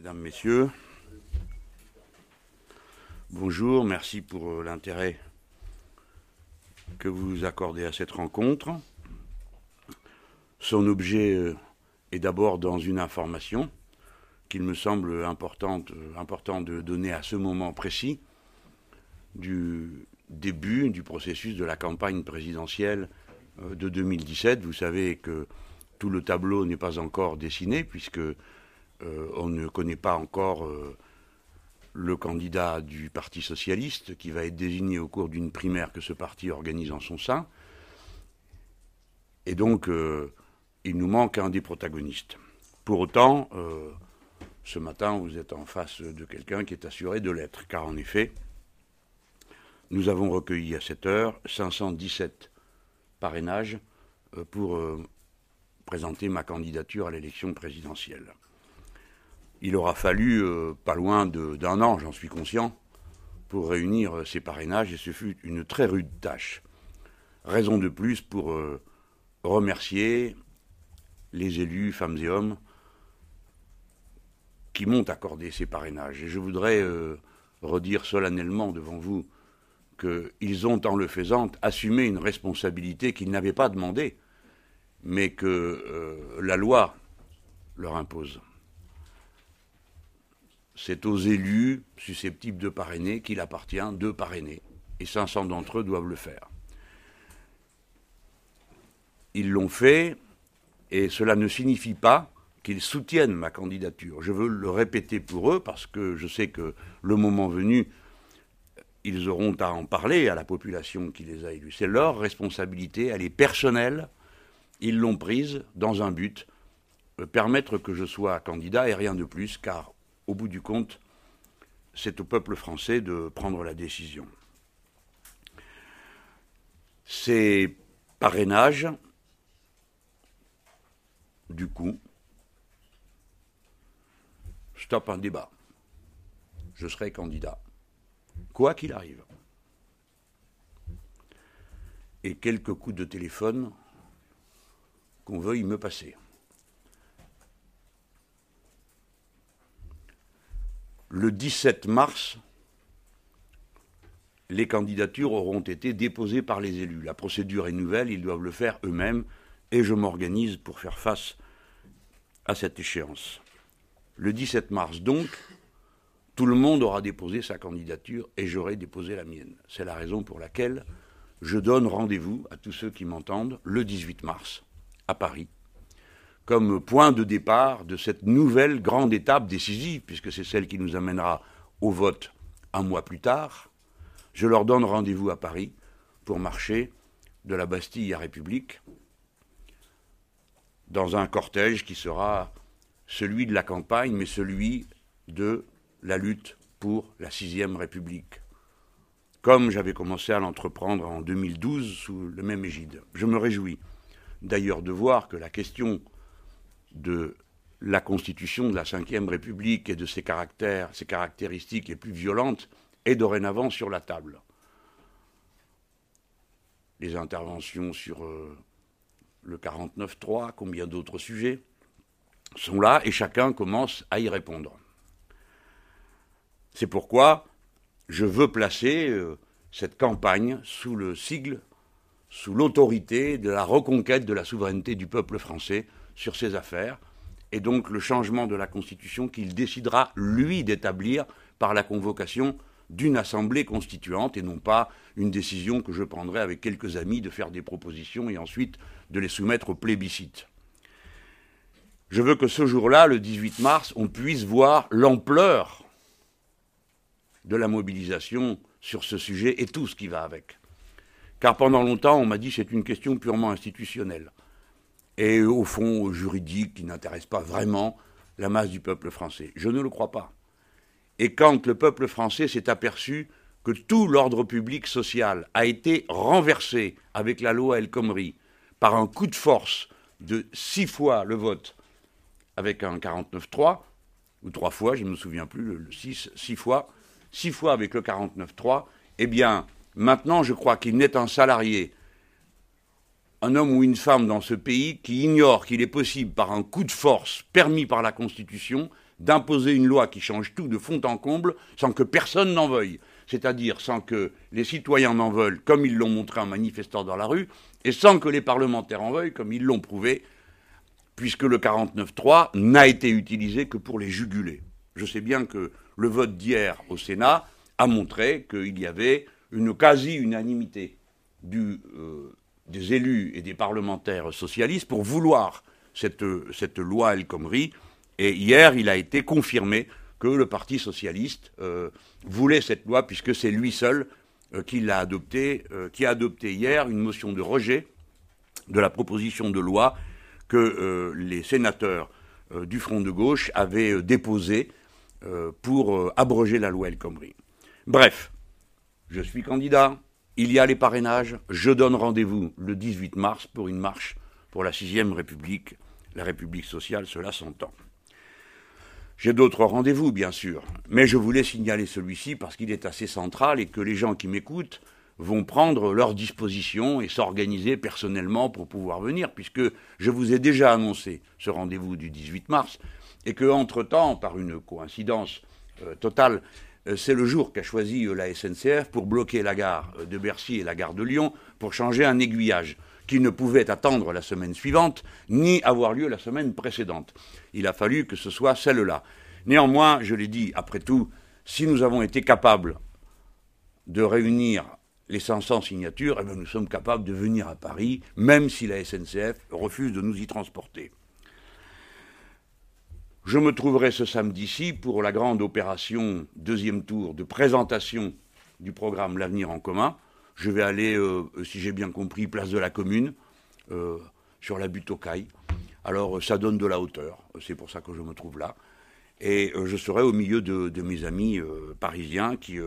Mesdames, Messieurs, bonjour, merci pour euh, l'intérêt que vous accordez à cette rencontre. Son objet euh, est d'abord dans une information qu'il me semble importante, euh, important de donner à ce moment précis du début du processus de la campagne présidentielle de 2017. Vous savez que tout le tableau n'est pas encore dessiné puisque on ne connaît pas encore le candidat du Parti socialiste qui va être désigné au cours d'une primaire que ce parti organise en son sein. Et donc, euh, il nous manque un des protagonistes. Pour autant, euh, ce matin, vous êtes en face de quelqu'un qui est assuré de l'être, car en effet, nous avons recueilli à cette heure 517 parrainages euh, pour présenter ma candidature à l'élection présidentielle. Il aura fallu euh, pas loin d'un an, j'en suis conscient, pour réunir euh, ces parrainages, et ce fut une très rude tâche. Raison de plus pour euh, remercier les élus, femmes et hommes, qui m'ont accordé ces parrainages. Et je voudrais redire solennellement devant vous qu'ils ont, en le faisant, assumé une responsabilité qu'ils n'avaient pas demandée, mais que la loi leur impose c'est aux élus susceptibles de parrainer qu'il appartient de parrainer. Et 500 d'entre eux doivent le faire. Ils l'ont fait, et cela ne signifie pas qu'ils soutiennent ma candidature. Je veux le répéter pour eux, parce que je sais que le moment venu, ils auront à en parler à la population qui les a élus. C'est leur responsabilité, elle est personnelle. Ils l'ont prise dans un but, euh, permettre que je sois candidat et rien de plus, car au bout du compte, c'est au peuple français de prendre la décision. Ces parrainages, du coup, stop un débat. Je serai candidat, quoi qu'il arrive. Et quelques coups de téléphone qu'on veuille me passer. Le 17 mars, les candidatures auront été déposées par les élus. La procédure est nouvelle, ils doivent le faire eux-mêmes, et je m'organise pour faire face à cette échéance. Le 17 mars, donc, tout le monde aura déposé sa candidature et j'aurai déposé la mienne. C'est la raison pour laquelle je donne rendez-vous à tous ceux qui m'entendent le 18 mars à Paris comme point de départ de cette nouvelle grande étape décisive, puisque c'est celle qui nous amènera au vote un mois plus tard, je leur donne rendez-vous à Paris pour marcher de la Bastille à République dans un cortège qui sera celui de la campagne, mais celui de la lutte pour la sixième République, comme j'avais commencé à l'entreprendre en 2012 sous le même égide. Je me réjouis d'ailleurs de voir que la question de la constitution de la Ve République et de ses caractères, ses caractéristiques les plus violentes est dorénavant sur la table. Les interventions sur euh, le 49.3, combien d'autres sujets, sont là et chacun commence à y répondre. C'est pourquoi je veux placer euh, cette campagne sous le sigle, sous l'autorité de la reconquête de la souveraineté du peuple français sur ses affaires, et donc le changement de la Constitution qu'il décidera, lui, d'établir par la convocation d'une assemblée constituante et non pas une décision que je prendrai avec quelques amis de faire des propositions et ensuite de les soumettre au plébiscite. Je veux que ce jour-là, le 18 mars, on puisse voir l'ampleur de la mobilisation sur ce sujet et tout ce qui va avec. Car pendant longtemps, on m'a dit c'est une question purement institutionnelle et au fond juridique qui n'intéresse pas vraiment la masse du peuple français. Je ne le crois pas. Et quand le peuple français s'est aperçu que tout l'ordre public social a été renversé avec la loi El Khomri par un coup de force de six fois le vote avec un 49-3, ou trois fois, je ne me souviens plus, le, six, six fois, six fois avec le 49-3, eh bien, maintenant, je crois qu'il n'est un salarié un homme ou une femme dans ce pays qui ignore qu'il est possible, par un coup de force permis par la Constitution, d'imposer une loi qui change tout de fond en comble sans que personne n'en veuille, c'est-à-dire sans que les citoyens n'en veulent, comme ils l'ont montré en manifestant dans la rue, et sans que les parlementaires en veuillent, comme ils l'ont prouvé, puisque le 49-3 n'a été utilisé que pour les juguler. Je sais bien que le vote d'hier au Sénat a montré qu'il y avait une quasi-unanimité euh, des élus et des parlementaires socialistes pour vouloir cette, loi El Khomri. Et hier, il a été confirmé que le Parti socialiste euh, voulait cette loi, puisque c'est lui seul euh, qui l'a adopté, qui a adopté hier une motion de rejet de la proposition de loi que les sénateurs du Front de gauche avaient déposée pour abroger la loi El Khomri. Bref, je suis candidat, il y a les parrainages, je donne rendez-vous le 18 mars pour une marche pour la sixième République, la République sociale, cela s'entend. J'ai d'autres rendez-vous, bien sûr, mais je voulais signaler celui-ci parce qu'il est assez central et que les gens qui m'écoutent vont prendre leurs dispositions et s'organiser personnellement pour pouvoir venir, puisque je vous ai déjà annoncé ce rendez-vous du 18 mars, et que, entre-temps, par une coïncidence euh, totale, c'est le jour qu'a choisi euh, la SNCF pour bloquer la gare euh, de Bercy et la gare de Lyon pour changer un aiguillage qui ne pouvait attendre la semaine suivante ni avoir lieu la semaine précédente. Il a fallu que ce soit celle-là. Néanmoins, je l'ai dit, après tout, si nous avons été capables de réunir les 500 signatures, eh bien nous sommes capables de venir à Paris, même si la SNCF refuse de nous y transporter. Je me trouverai ce samedi-ci pour la grande opération, deuxième tour, de présentation du programme L'avenir en commun. Je vais aller, euh, si j'ai bien compris, place de la Commune, euh, sur la butte aux cailles. Alors ça donne de la hauteur, c'est pour ça que je me trouve là. Et euh, je serai au milieu de, mes amis parisiens qui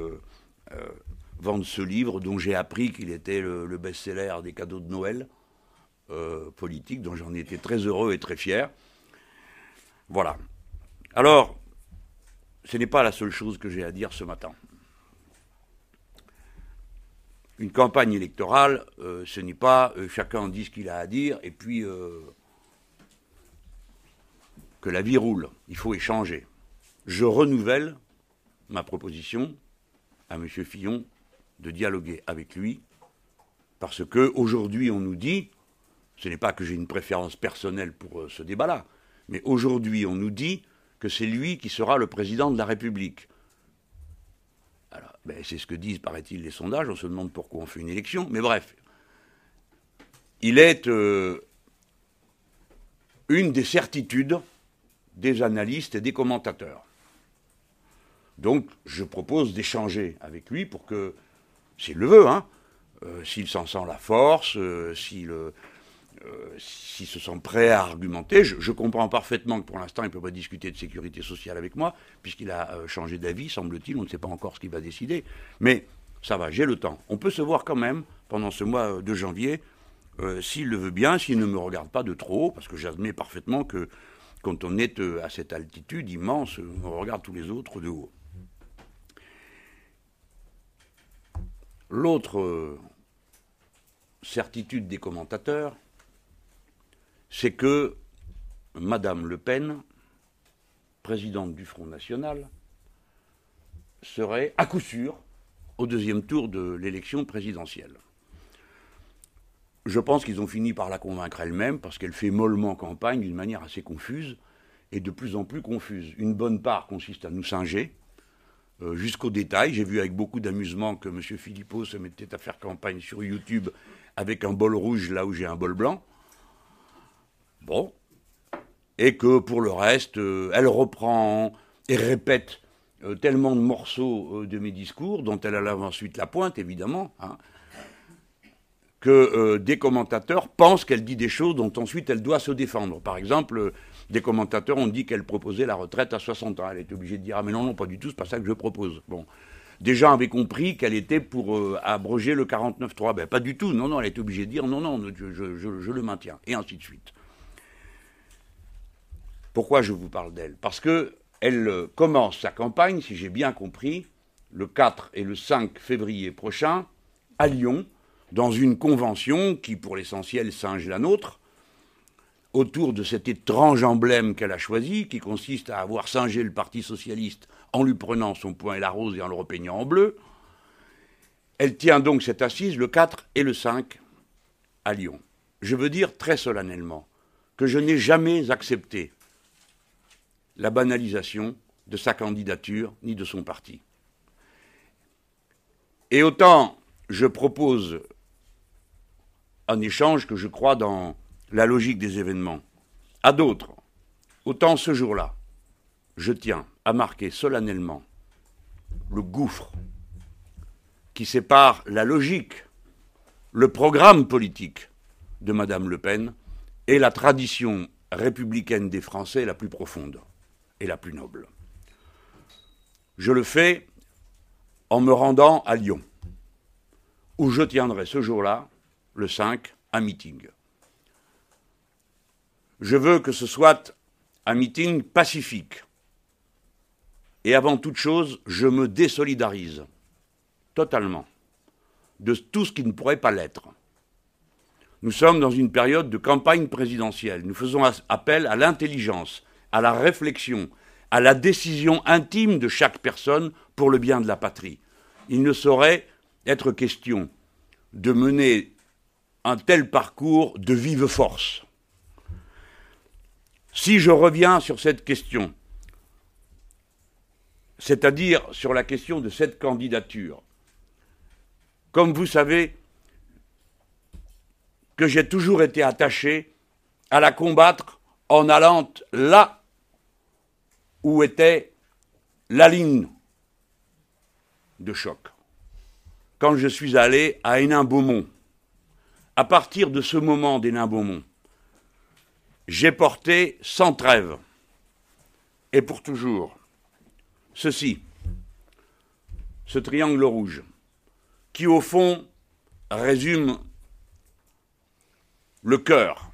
vendent ce livre dont j'ai appris qu'il était le, le best-seller des cadeaux de Noël politique, dont j'en ai été très heureux et très fier. Voilà. Alors, ce n'est pas la seule chose que j'ai à dire ce matin. Une campagne électorale, euh, ce n'est pas euh, chacun dit ce qu'il a à dire et puis euh, que la vie roule. Il faut échanger. Je renouvelle ma proposition à M. Fillon de dialoguer avec lui parce qu'aujourd'hui on nous dit, ce n'est pas que j'ai une préférence personnelle pour ce débat-là, mais aujourd'hui, on nous dit que c'est lui qui sera le président de la République. Alors, ben, c'est ce que disent, paraît-il, les sondages. On se demande pourquoi on fait une élection. Mais bref, il est euh, une des certitudes des analystes et des commentateurs. Donc, je propose d'échanger avec lui pour que, s'il le veut, hein, euh, s'il s'en sent la force, euh, s'il euh, s'ils se sont prêts à argumenter, je, comprends parfaitement que pour l'instant, il ne peut pas discuter de sécurité sociale avec moi, puisqu'il a euh, changé d'avis, semble-t-il, on ne sait pas encore ce qu'il va décider. Mais ça va, j'ai le temps. On peut se voir quand même pendant ce mois de janvier, euh, s'il le veut bien, s'il ne me regarde pas de trop, parce que j'admets parfaitement que quand on est à cette altitude immense, on regarde tous les autres de haut. L'autre certitude des commentateurs, c'est que Madame Le Pen, présidente du Front National, serait à coup sûr au deuxième tour de l'élection présidentielle. Je pense qu'ils ont fini par la convaincre elle-même parce qu'elle fait mollement campagne d'une manière assez confuse et de plus en plus confuse. Une bonne part consiste à nous singer euh, jusqu'au détail. J'ai vu avec beaucoup d'amusement que M. Philippot se mettait à faire campagne sur YouTube avec un bol rouge là où j'ai un bol blanc. Bon. Et que pour le reste, euh, elle reprend et répète euh, tellement de morceaux euh, de mes discours, dont elle a ensuite la pointe, évidemment, hein, que des commentateurs pensent qu'elle dit des choses dont ensuite elle doit se défendre. Par exemple, des commentateurs ont dit qu'elle proposait la retraite à 60 ans. Elle est obligée de dire Ah, mais non, non, pas du tout, c'est pas ça que je propose. Bon. Des gens avaient compris qu'elle était pour abroger le 49.3. Ben, pas du tout. Non, non, elle est obligée de dire Non, non, je le maintiens. Et ainsi de suite. Pourquoi je vous parle d'elle? Parce qu'elle euh, commence sa campagne, si j'ai bien compris, le 4 et le 5 février prochain, à Lyon, dans une convention qui, pour l'essentiel, singe la nôtre, autour de cet étrange emblème qu'elle a choisi, qui consiste à avoir singé le Parti socialiste en lui prenant son poing et la rose et en le repeignant en bleu. Elle tient donc cette assise le 4 et le 5 à Lyon. Je veux dire très solennellement que je n'ai jamais accepté la banalisation de sa candidature ni de son parti. Et autant je propose un échange que je crois dans la logique des événements à d'autres, autant ce jour-là, je tiens à marquer solennellement le gouffre qui sépare la logique, le programme politique de Madame Le Pen et la tradition républicaine des Français la plus profonde et la plus noble. Je le fais en me rendant à Lyon, où je tiendrai ce jour-là, le 5, un meeting. Je veux que ce soit un meeting pacifique. Et avant toute chose, je me désolidarise totalement de tout ce qui ne pourrait pas l'être. Nous sommes dans une période de campagne présidentielle. Nous faisons appel à l'intelligence, à la réflexion, à la décision intime de chaque personne pour le bien de la patrie. Il ne saurait être question de mener un tel parcours de vive force. Si je reviens sur cette question, c'est-à-dire sur la question de cette candidature, comme vous savez que j'ai toujours été attaché à la combattre en allant là où était la ligne de choc. Quand je suis allé à Hénin-Beaumont, à partir de ce moment d'Hénin-Beaumont, j'ai porté sans trêve et pour toujours ceci, ce triangle rouge, qui au fond résume le cœur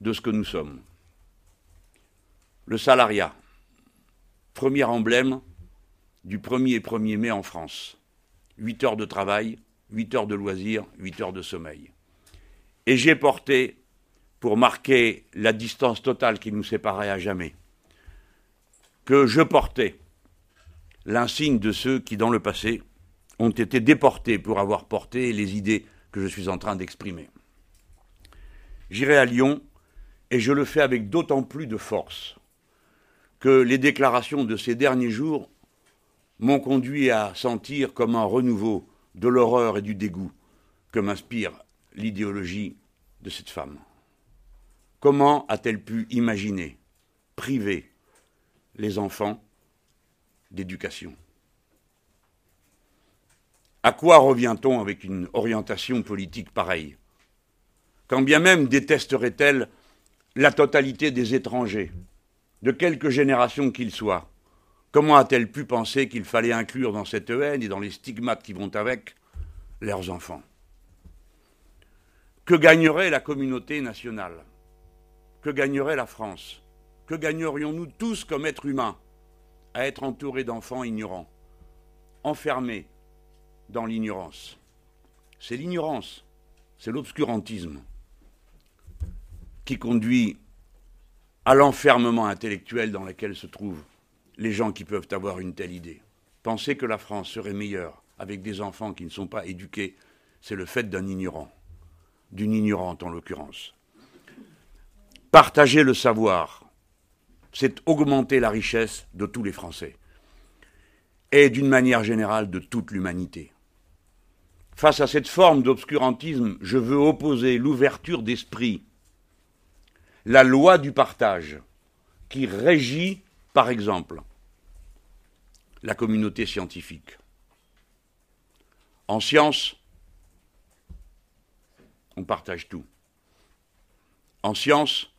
de ce que nous sommes. Le salariat, premier emblème du 1er et 1er mai en France. 8 heures de travail, 8 heures de loisirs, 8 heures de sommeil. Et j'ai porté, pour marquer la distance totale qui nous séparait à jamais, que je portais l'insigne de ceux qui, dans le passé, ont été déportés pour avoir porté les idées que je suis en train d'exprimer. J'irai à Lyon et je le fais avec d'autant plus de force que les déclarations de ces derniers jours m'ont conduit à sentir comme un renouveau de l'horreur et du dégoût que m'inspire l'idéologie de cette femme. Comment a-t-elle pu imaginer priver les enfants d'éducation? À quoi revient-on avec une orientation politique pareille? Quand bien même détesterait-elle la totalité des étrangers? De quelque génération qu'ils soient, comment a-t-elle pu penser qu'il fallait inclure dans cette haine et dans les stigmates qui vont avec leurs enfants? Que gagnerait la communauté nationale? Que gagnerait la France? Que gagnerions-nous tous comme êtres humains à être entourés d'enfants ignorants, enfermés dans l'ignorance? C'est l'ignorance, c'est l'obscurantisme qui conduit à l'enfermement intellectuel dans lequel se trouvent les gens qui peuvent avoir une telle idée. Penser que la France serait meilleure avec des enfants qui ne sont pas éduqués, c'est le fait d'un ignorant, d'une ignorante en l'occurrence. Partager le savoir, c'est augmenter la richesse de tous les Français et d'une manière générale de toute l'humanité. Face à cette forme d'obscurantisme, je veux opposer l'ouverture d'esprit la loi du partage qui régit, par exemple, la communauté scientifique. En science, on partage tout. En science,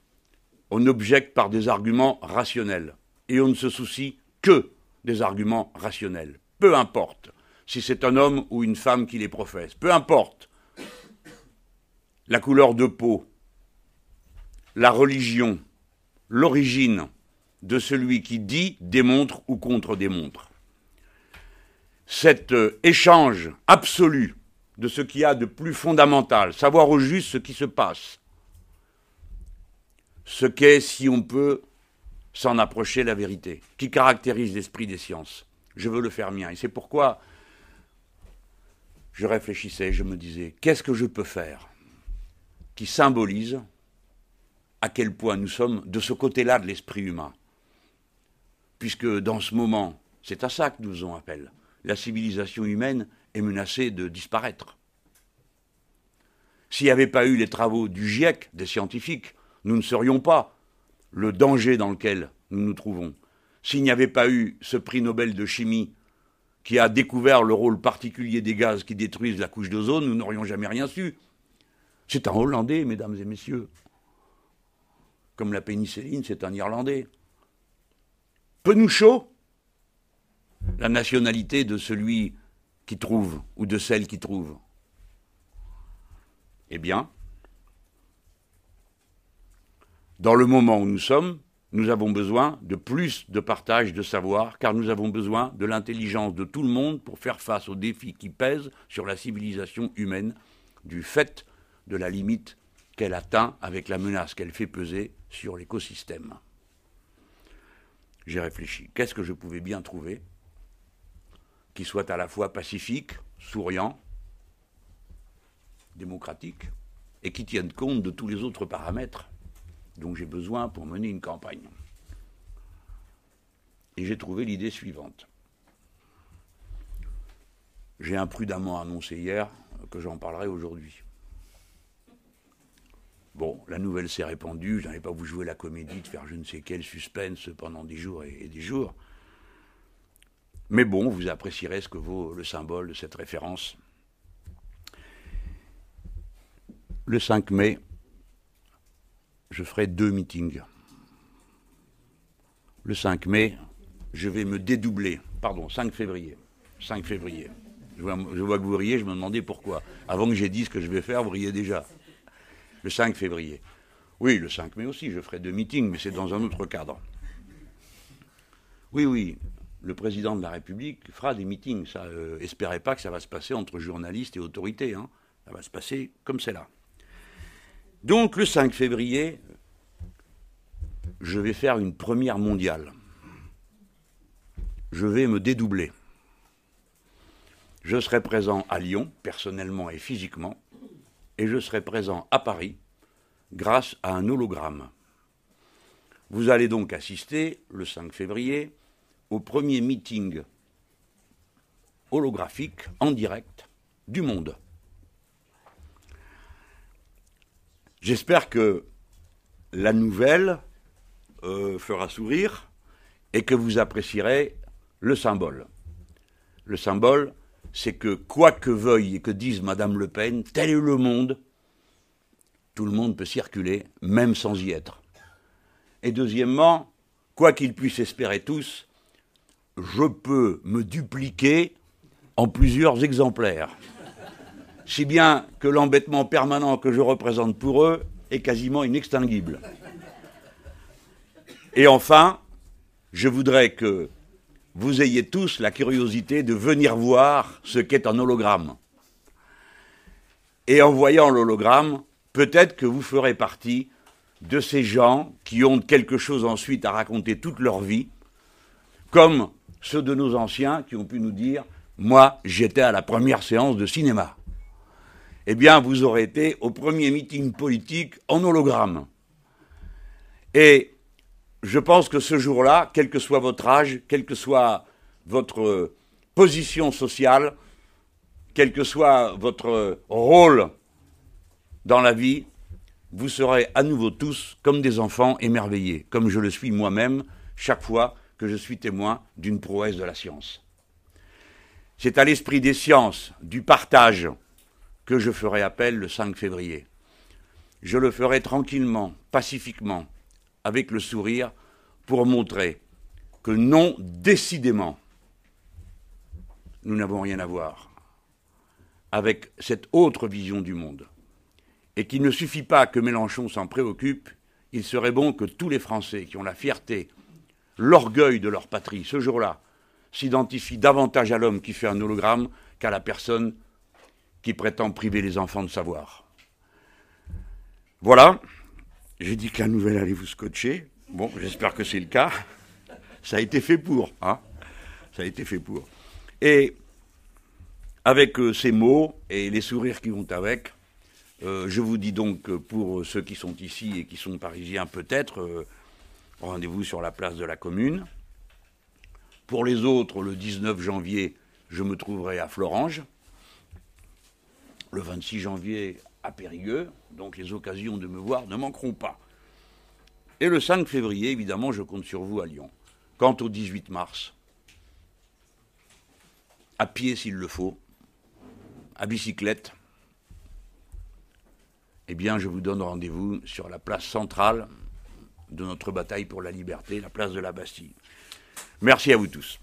on objecte par des arguments rationnels et on ne se soucie que des arguments rationnels. Peu importe si c'est un homme ou une femme qui les professe, peu importe la couleur de peau, la religion, l'origine de celui qui dit, démontre ou contre-démontre. Cet euh, échange absolu de ce qu'il y a de plus fondamental, savoir au juste ce qui se passe, ce qu'est, si on peut, s'en approcher la vérité, qui caractérise l'esprit des sciences. Je veux le faire mien. Et c'est pourquoi je réfléchissais, je me disais, qu'est-ce que je peux faire qui symbolise à quel point nous sommes de ce côté-là de l'esprit humain Puisque dans ce moment, c'est à ça que nous faisons appel. La civilisation humaine est menacée de disparaître. S'il n'y avait pas eu les travaux du GIEC, des scientifiques, nous ne serions pas le danger dans lequel nous nous trouvons. S'il n'y avait pas eu ce prix Nobel de chimie qui a découvert le rôle particulier des gaz qui détruisent la couche d'ozone, nous n'aurions jamais rien su. C'est un Hollandais, mesdames et messieurs. Comme la pénicilline, c'est un Irlandais. Penouchot, la nationalité de celui qui trouve ou de celle qui trouve. Eh bien, dans le moment où nous sommes, nous avons besoin de plus de partage de savoir, car nous avons besoin de l'intelligence de tout le monde pour faire face aux défis qui pèsent sur la civilisation humaine, du fait de la limite qu'elle atteint avec la menace qu'elle fait peser sur l'écosystème. J'ai réfléchi. Qu'est-ce que je pouvais bien trouver qui soit à la fois pacifique, souriant, démocratique, et qui tienne compte de tous les autres paramètres dont j'ai besoin pour mener une campagne? Et j'ai trouvé l'idée suivante. J'ai imprudemment annoncé hier que j'en parlerai aujourd'hui. Bon, la nouvelle s'est répandue, je n'allais pas vous jouer la comédie de faire je ne sais quel suspense pendant des jours et des jours. Mais bon, vous apprécierez ce que vaut le symbole de cette référence. Le 5 mai, je ferai deux meetings. Le 5 mai, je vais me dédoubler. Pardon, 5 février. 5 février. Je vois, je vois, que vous riez, je me demandais pourquoi. Avant que j'ai dit ce que je vais faire, vous riez déjà. Le 5 février. Oui, le 5 mai aussi, je ferai deux meetings, mais c'est dans un autre cadre. Oui, oui, le président de la République fera des meetings. Ça, euh, espérez pas que ça va se passer entre journalistes et autorités. Hein. Ça va se passer comme c'est là. Donc le 5 février, je vais faire une première mondiale. Je vais me dédoubler. Je serai présent à Lyon, personnellement et physiquement, et je serai présent à Paris grâce à un hologramme. Vous allez donc assister, le 5 février, au premier meeting holographique en direct du monde. J'espère que la nouvelle euh, fera sourire et que vous apprécierez le symbole. Le symbole, c'est que quoi que veuille et que dise Madame Le Pen, tel est le monde, tout le monde peut circuler, même sans y être. Et deuxièmement, quoi qu'ils puissent espérer tous, je peux me dupliquer en plusieurs exemplaires si bien que l'embêtement permanent que je représente pour eux est quasiment inextinguible. Et enfin, je voudrais que vous ayez tous la curiosité de venir voir ce qu'est un hologramme. Et en voyant l'hologramme, peut-être que vous ferez partie de ces gens qui ont quelque chose ensuite à raconter toute leur vie, comme ceux de nos anciens qui ont pu nous dire Moi, j'étais à la première séance de cinéma eh bien, vous aurez été au premier meeting politique en hologramme. Et je pense que ce jour-là, quel que soit votre âge, quelle que soit votre position sociale, quel que soit votre rôle dans la vie, vous serez à nouveau tous comme des enfants émerveillés, comme je le suis moi-même chaque fois que je suis témoin d'une prouesse de la science. C'est à l'esprit des sciences, du partage, que je ferai appel le 5 février. Je le ferai tranquillement, pacifiquement, avec le sourire, pour montrer que non, décidément, nous n'avons rien à voir avec cette autre vision du monde. Et qu'il ne suffit pas que Mélenchon s'en préoccupe, il serait bon que tous les Français qui ont la fierté, l'orgueil de leur patrie, ce jour-là, s'identifient davantage à l'homme qui fait un hologramme qu'à la personne qui prétend priver les enfants de savoir. Voilà, J'ai dit que la nouvelle allait vous scotcher. Bon, j'espère que c'est le cas. Ça a été fait pour, hein. Ça a été fait pour. Et avec euh, ces mots et les sourires qui vont avec, euh, je vous dis donc pour ceux qui sont ici et qui sont parisiens peut-être, euh, rendez-vous sur la place de la Commune. Pour les autres, le 19 janvier, je me trouverai à Florange. Le 26 janvier, à Périgueux. Donc les occasions de me voir ne manqueront pas. Et le 5 février, évidemment, je compte sur vous à Lyon. Quant au 18 mars, à pied s'il le faut, à bicyclette, eh bien, je vous donne rendez-vous sur la place centrale de notre bataille pour la liberté, la place de la Bastille. Merci à vous tous.